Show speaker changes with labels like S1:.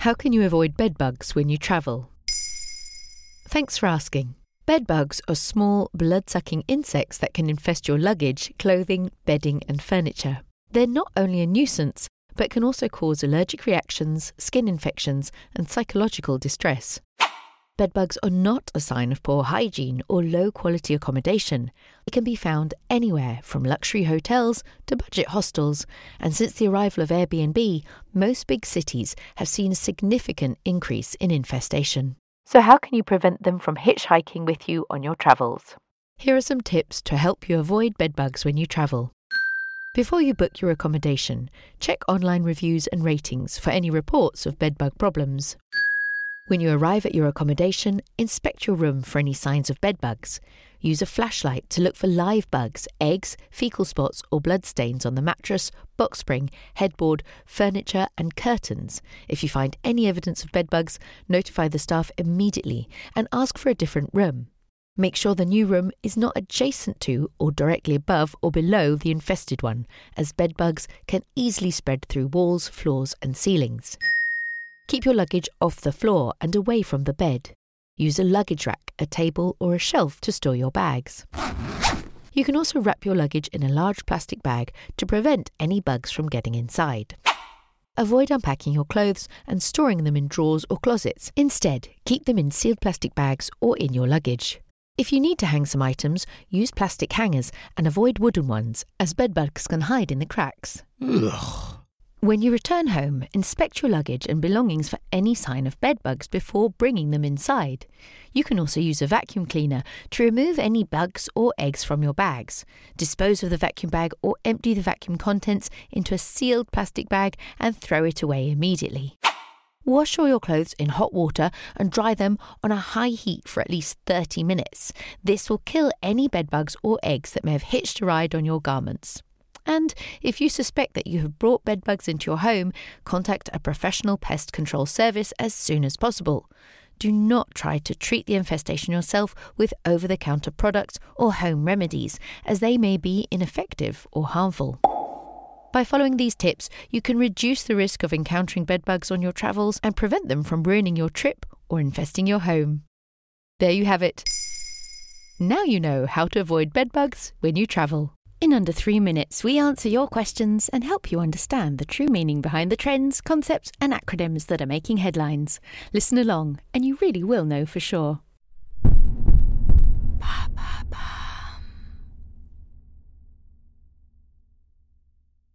S1: How can you avoid bedbugs when you travel? Thanks for asking. Bedbugs are small, blood sucking insects that can infest your luggage, clothing, bedding, and furniture. They're not only a nuisance, but can also cause allergic reactions, skin infections, and psychological distress. Bedbugs are not a sign of poor hygiene or low quality accommodation. It can be found anywhere from luxury hotels to budget hostels, and since the arrival of Airbnb, most big cities have seen a significant increase in infestation. So, how can you prevent them from hitchhiking with you on your travels? Here are some tips to help you avoid bedbugs when you travel. Before you book your accommodation, check online reviews and ratings for any reports of bedbug problems. When you arrive at your accommodation, inspect your room for any signs of bedbugs. Use a flashlight to look for live bugs, eggs, fecal spots, or blood stains on the mattress, box spring, headboard, furniture, and curtains. If you find any evidence of bedbugs, notify the staff immediately and ask for a different room. Make sure the new room is not adjacent to or directly above or below the infested one, as bedbugs can easily spread through walls, floors, and ceilings. Keep your luggage off the floor and away from the bed. Use a luggage rack, a table, or a shelf to store your bags. You can also wrap your luggage in a large plastic bag to prevent any bugs from getting inside. Avoid unpacking your clothes and storing them in drawers or closets. Instead, keep them in sealed plastic bags or in your luggage. If you need to hang some items, use plastic hangers and avoid wooden ones, as bedbugs can hide in the cracks.
S2: Ugh.
S1: When you return home, inspect your luggage and belongings for any sign of bedbugs before bringing them inside. You can also use a vacuum cleaner to remove any bugs or eggs from your bags. Dispose of the vacuum bag or empty the vacuum contents into a sealed plastic bag and throw it away immediately. Wash all your clothes in hot water and dry them on a high heat for at least 30 minutes. This will kill any bedbugs or eggs that may have hitched a ride on your garments. And if you suspect that you have brought bedbugs into your home, contact a professional pest control service as soon as possible. Do not try to treat the infestation yourself with over the counter products or home remedies, as they may be ineffective or harmful. By following these tips, you can reduce the risk of encountering bedbugs on your travels and prevent them from ruining your trip or infesting your home. There you have it. Now you know how to avoid bedbugs when you travel. In under three minutes, we answer your questions and help you understand the true meaning behind the trends, concepts, and acronyms that are making headlines. Listen along, and you really will know for sure. Ba, ba, ba.